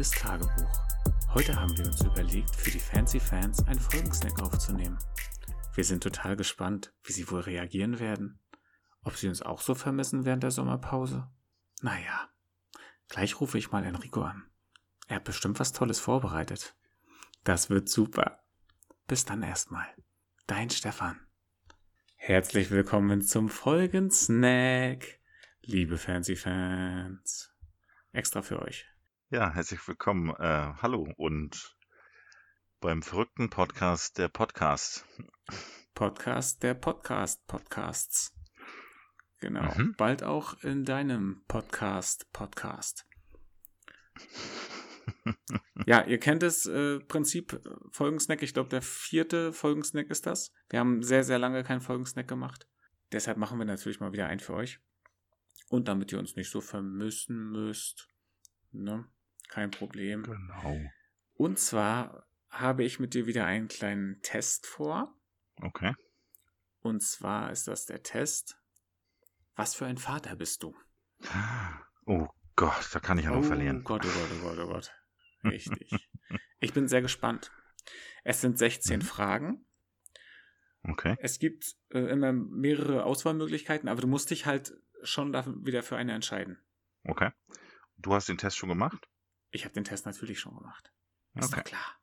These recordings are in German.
Liebes Tagebuch. Heute haben wir uns überlegt, für die Fancy Fans einen Folgensnack aufzunehmen. Wir sind total gespannt, wie sie wohl reagieren werden. Ob sie uns auch so vermissen während der Sommerpause? Naja, gleich rufe ich mal Enrico an. Er hat bestimmt was Tolles vorbereitet. Das wird super. Bis dann erstmal. Dein Stefan. Herzlich willkommen zum Folgensnack. Liebe Fancy Fans. Extra für euch. Ja, herzlich willkommen. Äh, hallo und beim verrückten Podcast der Podcast. Podcast der Podcast Podcasts. Genau. Mhm. Bald auch in deinem Podcast Podcast. ja, ihr kennt das äh, Prinzip äh, Folgensnack. Ich glaube, der vierte Folgensnack ist das. Wir haben sehr, sehr lange keinen Folgensnack gemacht. Deshalb machen wir natürlich mal wieder einen für euch. Und damit ihr uns nicht so vermissen müsst. Ne? Kein Problem. Genau. Und zwar habe ich mit dir wieder einen kleinen Test vor. Okay. Und zwar ist das der Test. Was für ein Vater bist du? Oh Gott, da kann ich ja noch oh verlieren. Gott, oh Gott, oh Gott, oh Gott. Richtig. ich bin sehr gespannt. Es sind 16 Mhm. Fragen. Okay. Es gibt äh, immer mehrere Auswahlmöglichkeiten, aber du musst dich halt schon wieder für eine entscheiden. Okay. Du hast den Test schon gemacht? Ich habe den Test natürlich schon gemacht. Ist Okay. doch klar.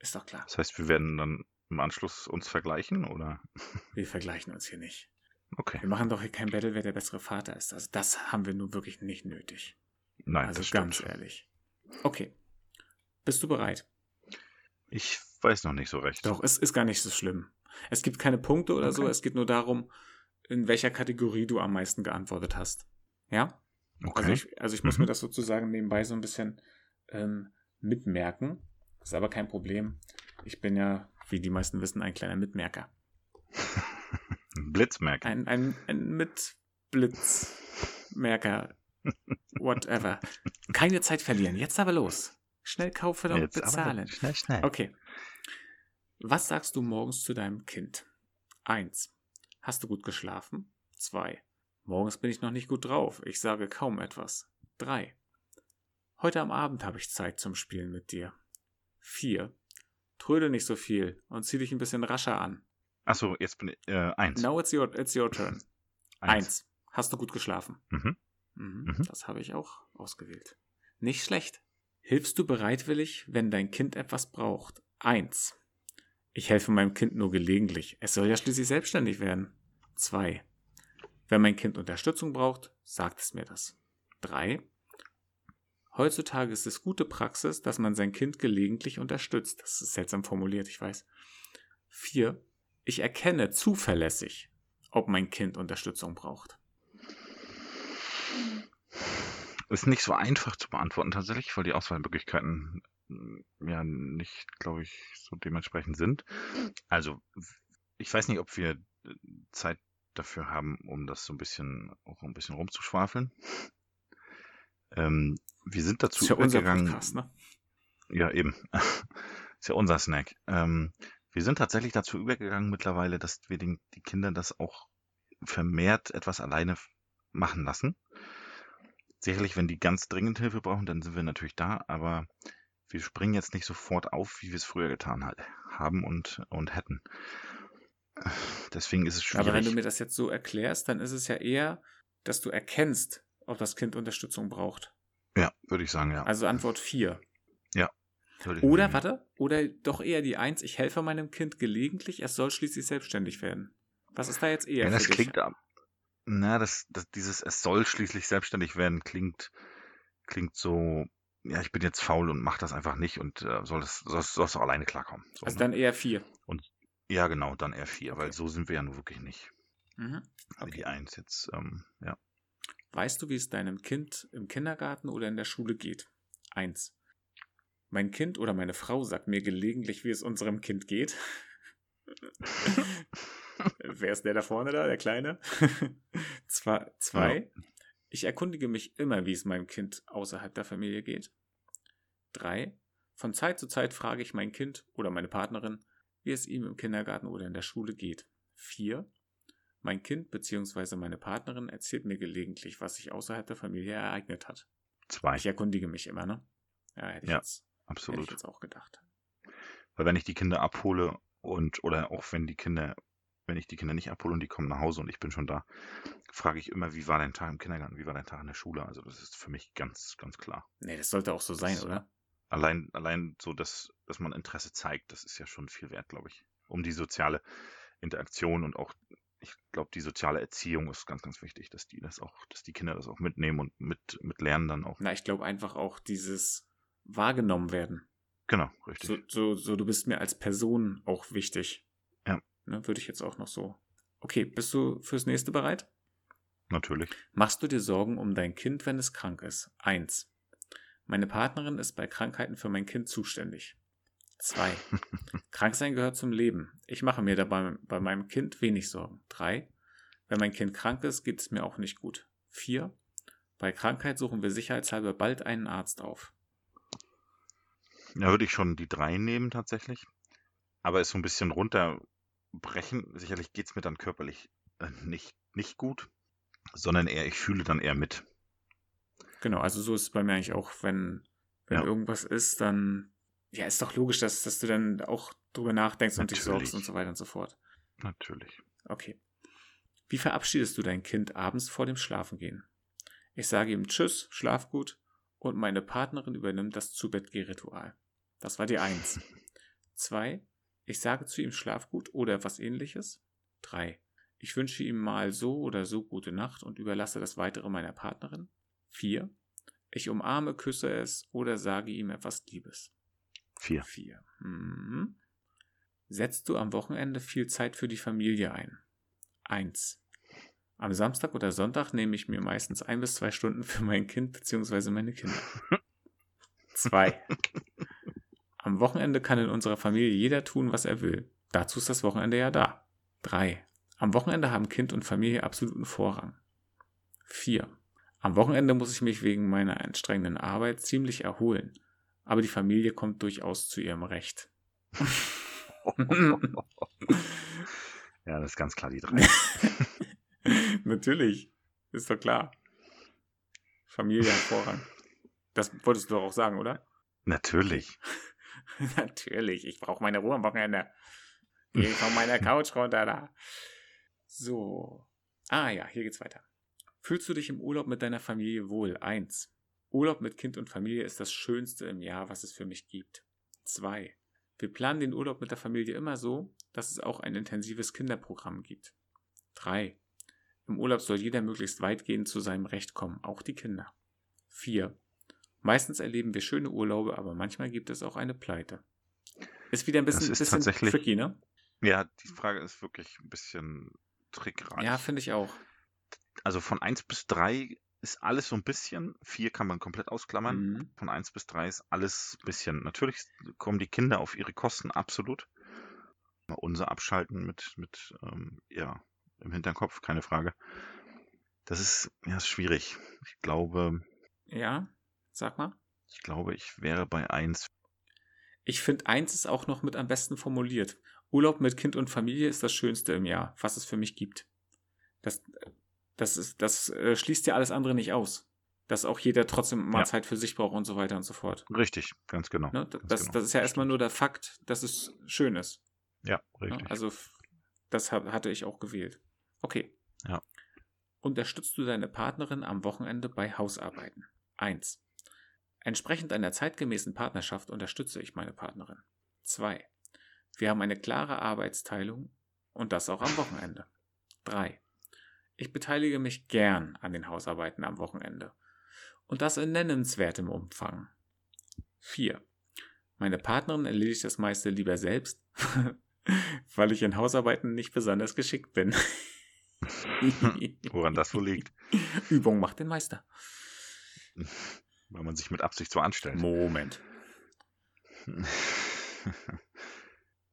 Ist doch klar. Das heißt, wir werden dann im Anschluss uns vergleichen, oder? Wir vergleichen uns hier nicht. Okay. Wir machen doch hier kein Battle, wer der bessere Vater ist. Also das haben wir nun wirklich nicht nötig. Nein, also das ganz stimmt. ehrlich. Okay. Bist du bereit? Ich weiß noch nicht so recht. Doch, es ist gar nicht so schlimm. Es gibt keine Punkte oder so, Okay. es geht nur darum, in welcher Kategorie du am meisten geantwortet hast. Ja? Okay. Also ich, also ich muss Mhm. mir das sozusagen nebenbei so ein bisschen ähm, mitmerken. Ist aber kein Problem. Ich bin ja, wie die meisten wissen, ein kleiner Mitmerker. Blitzmerk. Ein, ein, ein Mitblitzmerker. Whatever. Keine Zeit verlieren. Jetzt aber los. Schnell kaufen und Jetzt bezahlen. Schnell, schnell. Okay. Was sagst du morgens zu deinem Kind? Eins. Hast du gut geschlafen? Zwei. Morgens bin ich noch nicht gut drauf. Ich sage kaum etwas. Drei. Heute am Abend habe ich Zeit zum Spielen mit dir. Vier. Tröde nicht so viel und zieh dich ein bisschen rascher an. Achso, jetzt bin ich. Äh, eins. Now it's your, it's your turn. Eins. Eins. Hast du gut geschlafen? Mhm. Mhm, Mhm. Das habe ich auch ausgewählt. Nicht schlecht. Hilfst du bereitwillig, wenn dein Kind etwas braucht? Eins. Ich helfe meinem Kind nur gelegentlich. Es soll ja schließlich selbstständig werden. Zwei. Wenn mein Kind Unterstützung braucht, sagt es mir das. Drei. Heutzutage ist es gute Praxis, dass man sein Kind gelegentlich unterstützt. Das ist seltsam formuliert, ich weiß. Vier. Ich erkenne zuverlässig, ob mein Kind Unterstützung braucht. Ist nicht so einfach zu beantworten tatsächlich, weil die Auswahlmöglichkeiten mm, ja nicht, glaube ich, so dementsprechend sind. Also, ich weiß nicht, ob wir äh, Zeit dafür haben, um das so ein bisschen auch ein bisschen rumzuschwafeln. Ähm, wir sind dazu ist ja übergegangen. Podcast, ne? Ja, eben. ist ja unser Snack. Ähm, wir sind tatsächlich dazu übergegangen mittlerweile, dass wir den, die Kinder das auch vermehrt etwas alleine machen lassen. Sicherlich, wenn die ganz dringend Hilfe brauchen, dann sind wir natürlich da, aber wir springen jetzt nicht sofort auf, wie wir es früher getan ha- haben und, und hätten. Deswegen ist es schwierig. Aber wenn du mir das jetzt so erklärst, dann ist es ja eher, dass du erkennst, ob das Kind Unterstützung braucht. ja, würde ich sagen, ja. Also Antwort 4. Würde ich Oder, nehmen. warte, oder doch eher die 1, ich helfe meinem Kind gelegentlich, es soll schließlich selbstständig werden. Was ist da jetzt eher Ja, das dich? klingt, ab- na, das, das, dieses, es soll schließlich selbstständig werden, klingt, klingt so, ja, ich bin jetzt faul und mach das einfach nicht und äh, soll das, soll, soll es auch alleine klarkommen. So, Also ne? dann eher 4. ja, genau, dann eher vier, weil Okay. so sind wir ja nun wirklich nicht. Mhm. Wie Okay. die eins jetzt, ähm, ja. Weißt du, wie es deinem Kind im Kindergarten oder in der Schule geht? 1. Mein Kind oder meine Frau sagt mir gelegentlich, wie es unserem Kind geht. Wer ist der da vorne da, der Kleine? Zwei. zwei. Ich erkundige mich immer, wie es meinem Kind außerhalb der Familie geht. 3. Von Zeit zu Zeit frage ich mein Kind oder meine Partnerin, wie es ihm im Kindergarten oder in der Schule geht. 4. Mein Kind bzw. meine Partnerin erzählt mir gelegentlich, was sich außerhalb der Familie ereignet hat. Zwei. Ich erkundige mich immer, ne? Ja, hätte ich, Ja, jetzt, hätte ich Absolut. jetzt auch gedacht. Weil wenn ich die Kinder abhole und oder auch wenn die Kinder, wenn ich die Kinder nicht abhole und die kommen nach Hause und ich bin schon da, frage ich immer, wie war dein Tag im Kindergarten, wie war dein Tag in der Schule? Also das ist für mich ganz, ganz klar. Nee, das sollte auch so sein, Das- oder? Allein, allein so, dass, dass man Interesse zeigt, das ist ja schon viel wert, glaube ich. Um die soziale Interaktion und auch, ich glaube, die soziale Erziehung ist ganz, ganz wichtig, dass die das auch, dass die Kinder das auch mitnehmen und mit, mit lernen dann auch. Na, ich glaube einfach auch dieses wahrgenommen werden. Genau, richtig. So, so, so, du bist mir als Person auch wichtig. Ja. Ne, würde ich jetzt auch noch so. Okay, bist du fürs nächste bereit? Natürlich. Machst du dir Sorgen um dein Kind, wenn es krank ist? 1. Meine Partnerin ist bei Krankheiten für mein Kind zuständig. 2. Kranksein gehört zum Leben. Ich mache mir dabei bei meinem Kind wenig Sorgen. 3. Wenn mein Kind krank ist, geht es mir auch nicht gut. 4. Bei Krankheit suchen wir sicherheitshalber bald einen Arzt auf. Da würde ich schon die drei nehmen tatsächlich. Aber es so ein bisschen runterbrechen. Sicherlich geht's mir dann körperlich äh, nicht, nicht gut, sondern eher, ich fühle dann eher mit. Genau, also so ist es bei mir eigentlich auch, wenn, wenn Ja. irgendwas ist, dann, ja, ist doch logisch, dass, dass du dann auch drüber nachdenkst und dich Natürlich. sorgst und so weiter und so fort. Natürlich. Okay. Wie verabschiedest du dein Kind abends vor dem Schlafengehen? Ich sage ihm Tschüss, schlaf gut und meine Partnerin übernimmt das Zubettgeh-Ritual. Das war die Eins. Zwei. Ich sage zu ihm Schlaf gut oder was ähnliches. Drei. Ich wünsche ihm mal so oder so gute Nacht und überlasse das weitere meiner Partnerin. Vier. Ich umarme, küsse es oder sage ihm etwas Liebes. Vier. Vier. Mhm. Setzt du am Wochenende viel Zeit für die Familie ein? Eins. Am Samstag oder Sonntag nehme ich mir meistens ein bis zwei Stunden für mein Kind bzw. meine Kinder. Zwei. Am Wochenende kann in unserer Familie jeder tun, was er will. Dazu ist das Wochenende ja da. Drei. Am Wochenende haben Kind und Familie absoluten Vorrang. Vier. Am Wochenende muss ich mich wegen meiner anstrengenden Arbeit ziemlich erholen. Aber die Familie kommt durchaus zu ihrem Recht. Ja, das ist ganz klar die drei. Natürlich. Ist doch klar. Familie hat Vorrang. Das wolltest du doch auch sagen, oder? Natürlich. Natürlich. Ich brauche meine Ruhe am Wochenende. Geh von meiner Couch runter da. So. Ah ja, hier geht's weiter. Fühlst du dich im Urlaub mit deiner Familie wohl? Eins. Urlaub mit Kind und Familie ist das Schönste im Jahr, was es für mich gibt. Zwei. Wir planen den Urlaub mit der Familie immer so, dass es auch ein intensives Kinderprogramm gibt. Drei. Im Urlaub soll jeder möglichst weitgehend zu seinem Recht kommen, auch die Kinder. 4. Meistens erleben wir schöne Urlaube, aber manchmal gibt es auch eine Pleite. Ist wieder ein bisschen, Das ist bisschen tricky, ne? Ja, die Frage ist wirklich ein bisschen trickreich. Ja, finde ich auch. Also von 1 bis 3 ist alles so ein bisschen. 4 kann man komplett ausklammern. Mhm. Von 1 bis 3 ist alles ein bisschen. Natürlich kommen die Kinder auf ihre Kosten, absolut. Unser Abschalten mit, mit ähm, ja, im Hinterkopf, keine Frage. Das ist, ja, ist schwierig. Ich glaube, Ja, sag mal. ich glaube, ich wäre bei 1. Ich finde, eins ist auch noch mit am besten formuliert. Urlaub mit Kind und Familie ist das Schönste im Jahr, was es für mich gibt. Das, das, ist, das äh, schließt ja alles andere nicht aus. Dass auch jeder trotzdem mal Ja. Zeit für sich braucht und so weiter und so fort. Richtig, ganz genau. Ne? Das, ganz genau. das ist ja erstmal nur der Fakt, dass es schön ist. Ja, Ne? richtig. Also f- das hatte ich auch gewählt. Okay. Ja. Unterstützt du deine Partnerin am Wochenende bei Hausarbeiten? 1. Entsprechend einer zeitgemäßen Partnerschaft unterstütze ich meine Partnerin. 2. Wir haben eine klare Arbeitsteilung und das auch am Wochenende. 3. Ich beteilige mich gern an den Hausarbeiten am Wochenende und das in nennenswertem Umfang. 4. Meine Partnerin erledigt das meiste lieber selbst, weil ich in Hausarbeiten nicht besonders geschickt bin. Woran das wohl liegt, Übung macht den Meister. weil man sich mit Absicht so anstellt. Moment.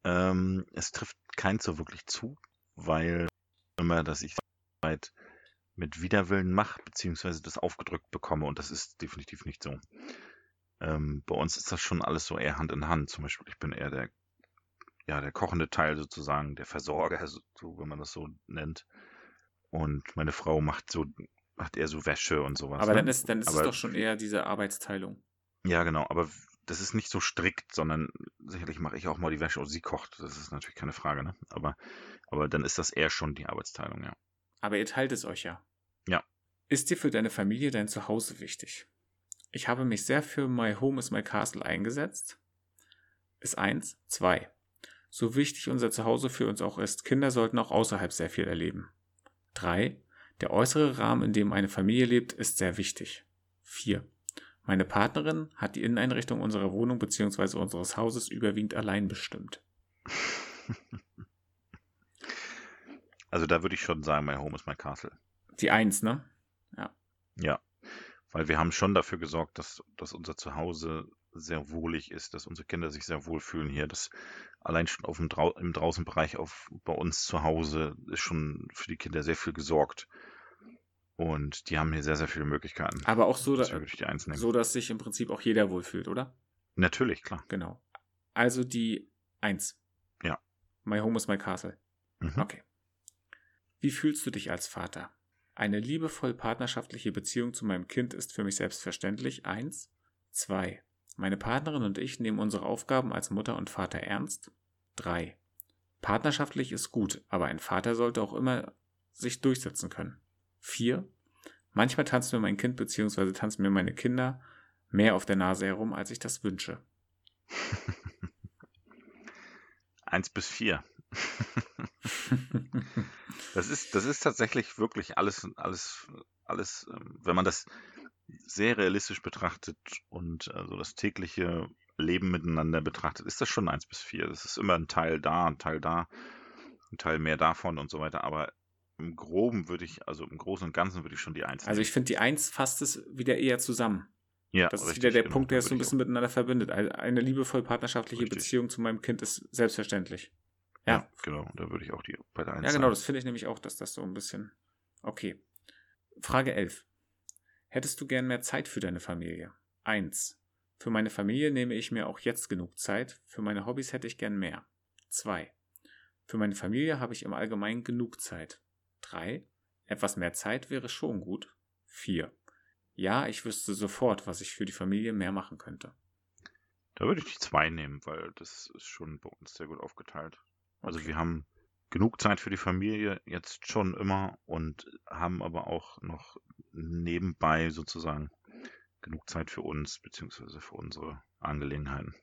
ähm, es trifft keins so wirklich zu, weil immer, dass ich Arbeit mit Widerwillen mache, beziehungsweise das aufgedrückt bekomme und das ist definitiv nicht so. Ähm, bei uns ist das schon alles so eher Hand in Hand. Zum Beispiel, ich bin eher der, ja, der kochende Teil sozusagen, der Versorger, so, wenn man das so nennt. Und meine Frau macht so, macht eher so Wäsche und sowas. Aber ne? dann ist, dann ist es Aber- doch schon eher diese Arbeitsteilung. Ja, genau, aber das ist nicht so strikt, sondern sicherlich mache ich auch mal die Wäsche und sie kocht. Das ist natürlich keine Frage, ne? Aber, aber dann ist das eher schon die Arbeitsteilung, ja. Aber ihr teilt es euch ja. Ja. Ist dir für deine Familie dein Zuhause wichtig? Ich habe mich sehr für My Home is My Castle eingesetzt. Ist eins. Zwei. So wichtig unser Zuhause für uns auch ist, Kinder sollten auch außerhalb sehr viel erleben. Drei. Der äußere Rahmen, in dem eine Familie lebt, ist sehr wichtig. Vier. Meine Partnerin hat die Inneneinrichtung unserer Wohnung bzw. unseres Hauses überwiegend allein bestimmt. Also da würde ich schon sagen, My Home is My Castle. Die Eins, ne? Ja. Ja, weil wir haben schon dafür gesorgt, dass, dass unser Zuhause sehr wohlig ist, dass unsere Kinder sich sehr wohlfühlen hier. dass allein schon auf dem Drau im Draußenbereich auf, bei uns zu Hause ist schon für die Kinder sehr viel gesorgt. Und die haben hier sehr, sehr viele Möglichkeiten. Aber auch so, Das da, würde ich die eins nehmen. so, dass sich im Prinzip auch jeder wohlfühlt, oder? Natürlich, klar. Genau. Also die Eins. Ja. My Home is My Castle. Mhm. Okay. Wie fühlst du dich als Vater? Eine liebevoll partnerschaftliche Beziehung zu meinem Kind ist für mich selbstverständlich. Eins. Zwei. Meine Partnerin und ich nehmen unsere Aufgaben als Mutter und Vater ernst. Drei. Partnerschaftlich ist gut, aber ein Vater sollte auch immer sich durchsetzen können. Vier. Manchmal tanzt mir mein Kind bzw. tanzen mir meine Kinder mehr auf der Nase herum, als ich das wünsche. Eins bis vier. Das ist, das ist tatsächlich wirklich alles, alles, alles, ähm, wenn man das sehr realistisch betrachtet und also das tägliche Leben miteinander betrachtet, ist das schon eins bis vier. Das ist immer ein Teil da, ein Teil da, ein Teil mehr davon und so weiter. Aber im Groben würde ich, also im Großen und Ganzen würde ich schon die Eins Also ich finde, die Eins fasst es wieder eher zusammen. Ja, Das ist richtig, wieder der genau, Punkt, der es so ein bisschen miteinander verbindet. Eine liebevoll partnerschaftliche Richtig. Beziehung zu meinem Kind ist selbstverständlich. Ja. Ja, genau. Da würde ich auch die bei der Eins Ja, genau, sagen. das finde ich nämlich auch, dass das so ein bisschen. Okay. Frage 11. Hättest du gern mehr Zeit für deine Familie? 1. Für meine Familie nehme ich mir auch jetzt genug Zeit. Für meine Hobbys hätte ich gern mehr. 2. Für meine Familie habe ich im Allgemeinen genug Zeit. 3. Etwas mehr Zeit wäre schon gut. 4. Ja, ich wüsste sofort, was ich für die Familie mehr machen könnte. Da würde ich die zwei nehmen, weil das ist schon bei uns sehr gut aufgeteilt. Also wir haben genug Zeit für die Familie jetzt schon immer und haben aber auch noch nebenbei sozusagen genug Zeit für uns beziehungsweise für unsere Angelegenheiten.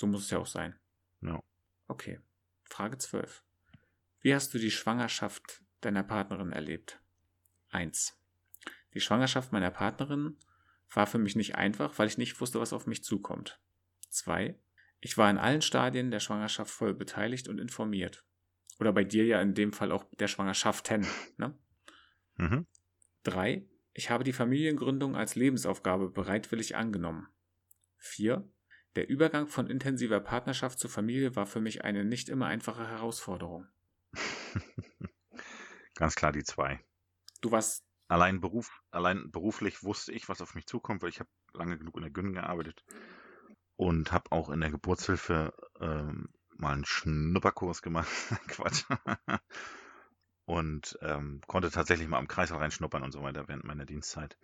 So muss es ja auch sein. Ja. Okay. Frage 12. Wie hast du die Schwangerschaft deiner Partnerin erlebt? 1. Die Schwangerschaft meiner Partnerin war für mich nicht einfach, weil ich nicht wusste, was auf mich zukommt. 2. Ich war in allen Stadien der Schwangerschaft voll beteiligt und informiert. Oder bei dir ja in dem Fall auch der Schwangerschaften. Ne? Mhm. 3. Ich habe die Familiengründung als Lebensaufgabe bereitwillig angenommen. 4. Der Übergang von intensiver Partnerschaft zur Familie war für mich eine nicht immer einfache Herausforderung. Ganz klar die zwei. Du warst, Allein Beruf, allein beruflich wusste ich, was auf mich zukommt, weil ich habe lange genug in der Gyn gearbeitet und habe auch in der Geburtshilfe ähm, mal einen Schnupperkurs gemacht. Quatsch. und ähm, konnte tatsächlich mal am Kreisel reinschnuppern und so weiter während meiner Dienstzeit.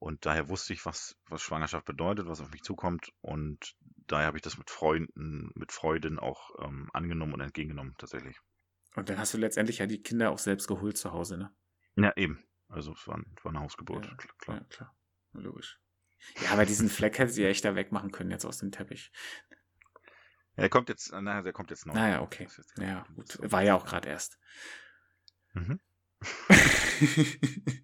Und daher wusste ich, was, was Schwangerschaft bedeutet, was auf mich zukommt. Und daher habe ich das mit Freunden, mit Freuden auch ähm, angenommen und entgegengenommen, tatsächlich. und dann hast du letztendlich ja die Kinder auch selbst geholt zu Hause, ne? Ja, eben. Also es war, war eine Hausgeburt, Ja, kl- klar. Ja, klar. Logisch. Ja, aber diesen Fleck hätte sie ja echt da wegmachen können jetzt aus dem Teppich. Ja, der kommt jetzt, äh, naja, der kommt jetzt noch. Naja, okay. Ja, gut. War ja auch gerade erst. Mhm.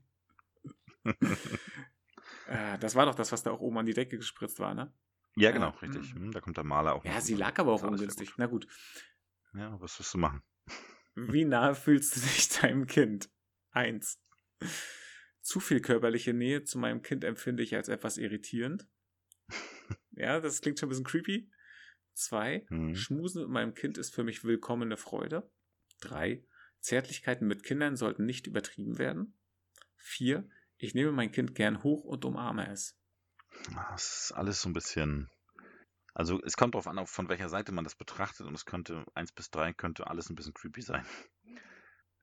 Äh, das war doch das, was da auch oben an die Decke gespritzt war, ne? Ja, Ja, genau, richtig. mhm. Hm, Da kommt der Maler auch. Ja, sie lag aber auch ungünstig. gut. Na gut. Ja, was wirst du machen? Wie nahe fühlst du dich deinem Kind? Eins. Zu viel körperliche Nähe zu meinem Kind empfinde ich als etwas irritierend. Ja, das klingt schon ein bisschen creepy. Zwei. Mhm. Schmusen mit meinem Kind ist für mich willkommene Freude. Drei. Zärtlichkeiten mit Kindern sollten nicht übertrieben werden. Vier. Ich nehme mein Kind gern hoch und umarme es. Ah, Das ist alles so ein bisschen. Also es kommt darauf an, von welcher Seite man das betrachtet und es könnte, eins bis drei könnte alles ein bisschen creepy sein.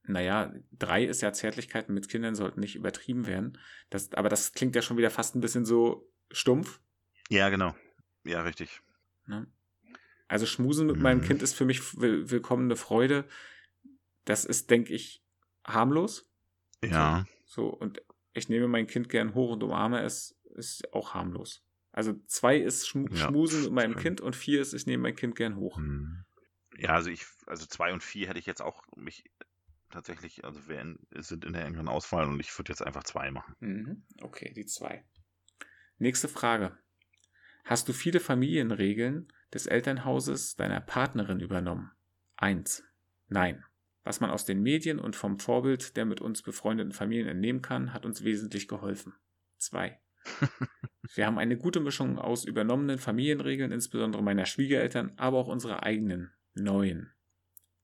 Naja, drei ist ja Zärtlichkeiten mit Kindern sollten nicht übertrieben werden. Das, aber das klingt ja schon wieder fast ein bisschen so stumpf. Ja, genau. Ja, richtig. Ne? Also Schmusen mit mhm. meinem Kind ist für mich will willkommene Freude. Das ist, denke ich, harmlos. Ja. So, so, und ich nehme mein Kind gern hoch und umarme es, ist auch harmlos. Also zwei ist Schm ja, Schmusen mit meinem Kind und vier ist, ich nehme mein Kind gern hoch. Mhm. Ja, also ich, also zwei und vier hätte ich jetzt auch mich tatsächlich, also wir sind in der engeren Auswahl und ich würde jetzt einfach zwei machen. Mhm. Okay, die zwei. Nächste Frage. Hast du viele Familienregeln des Elternhauses deiner Partnerin übernommen? Eins. Nein. Was man aus den Medien und vom Vorbild der mit uns befreundeten Familien entnehmen kann, hat uns wesentlich geholfen. 2. Wir haben eine gute Mischung aus übernommenen Familienregeln, insbesondere meiner Schwiegereltern, aber auch unserer eigenen, neuen.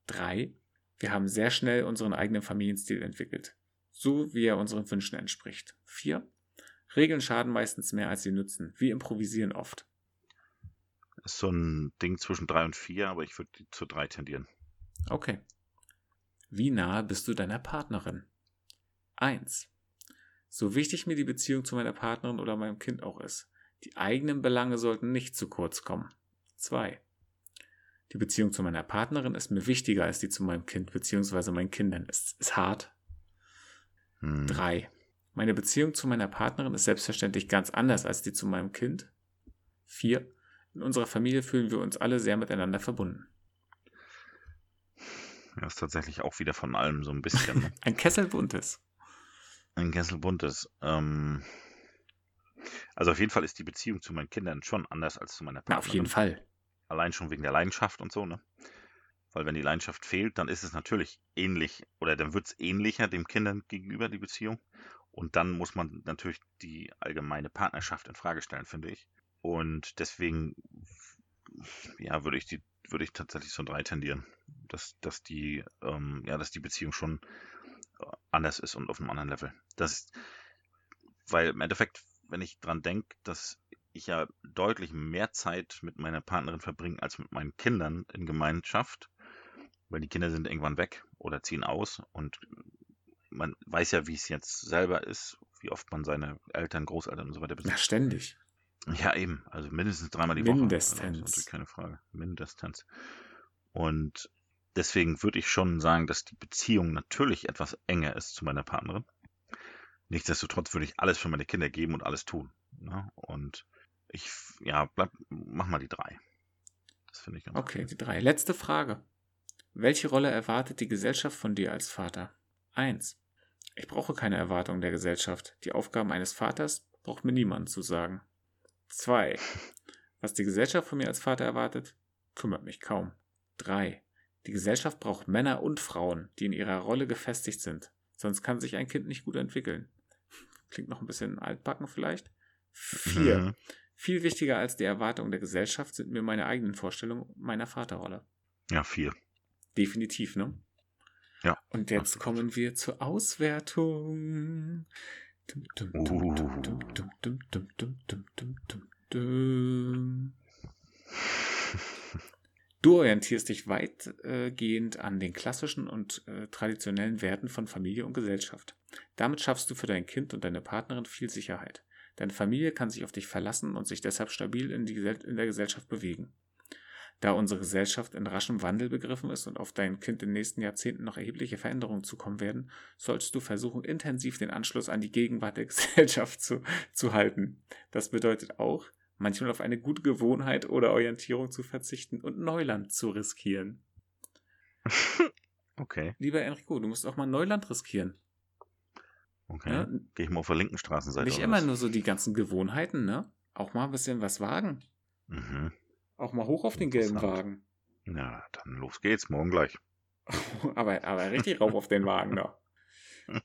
3. Wir haben sehr schnell unseren eigenen Familienstil entwickelt, so wie er unseren Wünschen entspricht. 4. Regeln schaden meistens mehr, als sie nützen. Wir improvisieren oft. Das ist so ein Ding zwischen 3 und 4, aber ich würde zu 3 tendieren. Okay. Wie nahe bist du deiner Partnerin? 1. So wichtig mir die Beziehung zu meiner Partnerin oder meinem Kind auch ist, die eigenen Belange sollten nicht zu kurz kommen. 2. Die Beziehung zu meiner Partnerin ist mir wichtiger als die zu meinem Kind bzw. meinen Kindern. Ist, ist hart. 3. Hm. Meine Beziehung zu meiner Partnerin ist selbstverständlich ganz anders als die zu meinem Kind. 4. In unserer Familie fühlen wir uns alle sehr miteinander verbunden. Ja, ist tatsächlich auch wieder von allem so ein bisschen. Ein Kessel buntes. Ein Kessel buntes. Ähm, also auf jeden Fall ist die Beziehung zu meinen Kindern schon anders als zu meiner Partnerin. Na, auf jeden Fall. Allein schon wegen der Leidenschaft und so, ne? Weil wenn die Leidenschaft fehlt, dann ist es natürlich ähnlich oder dann wird es ähnlicher dem Kindern gegenüber, die Beziehung. Und dann muss man natürlich die allgemeine Partnerschaft in Frage stellen, finde ich. Und deswegen, ja, würde ich die, würde ich tatsächlich so drei tendieren dass, dass die, ähm, ja, dass die Beziehung schon äh, anders ist und auf einem anderen Level. Das weil im Endeffekt, wenn ich dran denke, dass ich ja deutlich mehr Zeit mit meiner Partnerin verbringe als mit meinen Kindern in Gemeinschaft, weil die Kinder sind irgendwann weg oder ziehen aus und man weiß ja, wie es jetzt selber ist, wie oft man seine Eltern, Großeltern und so weiter besucht. Ja, ständig. Ja, eben. Also mindestens dreimal die Mindestens. Woche. Mindestens. Also, keine Frage. Mindestens. Und Deswegen würde ich schon sagen, dass die Beziehung natürlich etwas enger ist zu meiner Partnerin. Nichtsdestotrotz würde ich alles für meine Kinder geben und alles tun. Ne? Und ich, ja, bleib, mach mal die drei. Das finde ich ganz Okay, gut. die drei. Letzte Frage. Welche Rolle erwartet die Gesellschaft von dir als Vater? Eins. Ich brauche keine Erwartungen der Gesellschaft. Die Aufgaben eines Vaters braucht mir niemand zu sagen. Zwei. Was die Gesellschaft von mir als Vater erwartet, kümmert mich kaum. Drei. Die Gesellschaft braucht Männer und Frauen, die in ihrer Rolle gefestigt sind. Sonst kann sich ein Kind nicht gut entwickeln. Klingt noch ein bisschen altbacken vielleicht. Vier. Mhm. Viel wichtiger als die Erwartungen der Gesellschaft sind mir meine eigenen Vorstellungen meiner Vaterrolle. Ja, vier. Definitiv, ne? Ja. Und jetzt absolut. kommen wir zur Auswertung. Du orientierst dich weitgehend an den klassischen und äh, traditionellen Werten von Familie und Gesellschaft. Damit schaffst du für dein Kind und deine Partnerin viel Sicherheit. Deine Familie kann sich auf dich verlassen und sich deshalb stabil in, die, in der Gesellschaft bewegen. Da unsere Gesellschaft in raschem Wandel begriffen ist und auf dein Kind in den nächsten Jahrzehnten noch erhebliche Veränderungen zukommen werden, solltest du versuchen, intensiv den Anschluss an die Gegenwart der Gesellschaft zu, zu halten. Das bedeutet auch, manchmal auf eine gute Gewohnheit oder Orientierung zu verzichten und Neuland zu riskieren. Okay. Lieber Enrico, du musst auch mal Neuland riskieren. Okay. Ja? Gehe ich mal auf der linken Straßenseite. Nicht immer was? nur so die ganzen Gewohnheiten, ne? Auch mal ein bisschen was wagen. Mhm. Auch mal hoch auf den gelben Wagen. Na, dann los geht's, morgen gleich. aber, aber richtig rauf auf den Wagen da.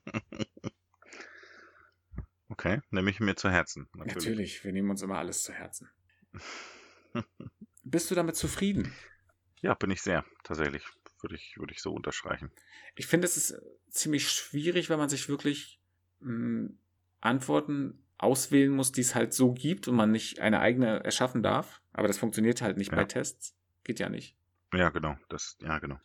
Okay, nehme ich mir zu Herzen. Natürlich. natürlich, wir nehmen uns immer alles zu Herzen. Bist du damit zufrieden? Ja, bin ich sehr, tatsächlich. Würde ich, würde ich so unterstreichen. Ich finde, es ist ziemlich schwierig, wenn man sich wirklich mh, Antworten auswählen muss, die es halt so gibt und man nicht eine eigene erschaffen darf. Aber das funktioniert halt nicht ja. bei Tests. Geht ja nicht. Ja, genau. Das, ja, genau.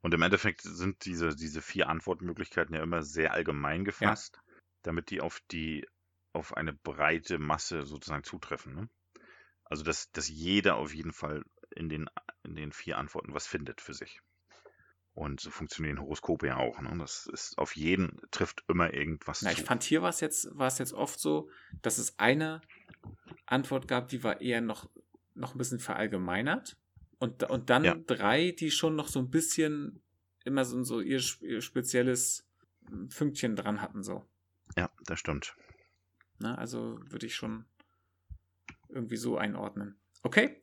Und im Endeffekt sind diese, diese vier Antwortmöglichkeiten ja immer sehr allgemein gefasst. Ja damit die auf die auf eine breite Masse sozusagen zutreffen. Ne? Also, dass, dass jeder auf jeden Fall in den, in den vier Antworten was findet für sich. Und so funktionieren Horoskope ja auch. Ne? Das ist auf jeden trifft immer irgendwas Na, zu. ich fand hier war es jetzt, war es jetzt oft so, dass es eine Antwort gab, die war eher noch, noch ein bisschen verallgemeinert. Und, und dann Ja. drei, die schon noch so ein bisschen immer so, so ihr, ihr spezielles Fünkchen dran hatten, so. Ja, das stimmt. Ne? Also würde ich schon irgendwie so einordnen. Okay,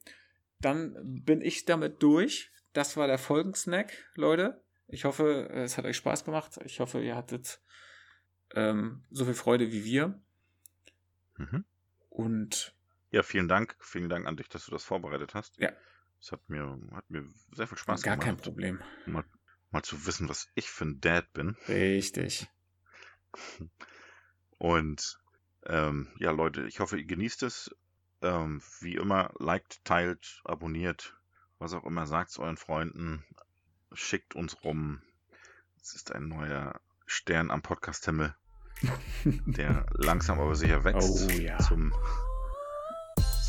dann bin ich damit durch. Das war der Folgensnack, Leute. Ich hoffe, es hat euch Spaß gemacht. Ich hoffe, ihr hattet ähm, so viel Freude wie wir. Mhm. Und Ja, vielen Dank. Vielen Dank an dich, dass du das vorbereitet hast. Ja. Es hat mir, hat mir sehr viel Spaß gar gemacht. kein Problem. Mal, mal zu wissen, was ich für ein Dad bin. Richtig. Und ähm, ja, Leute, ich hoffe, ihr genießt es. Ähm, wie immer, liked, teilt, abonniert, was auch immer, sagt es euren Freunden, schickt uns rum. Es ist ein neuer Stern am Podcast-Himmel, der langsam aber sicher wächst Oh ja. zum,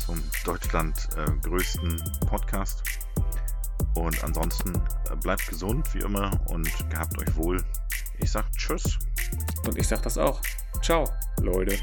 zum Deutschland äh, größten Podcast. Und ansonsten äh, bleibt gesund, wie immer, und gehabt euch wohl. Ich sag Tschüss. Und ich sag das auch. Ciao, Leute.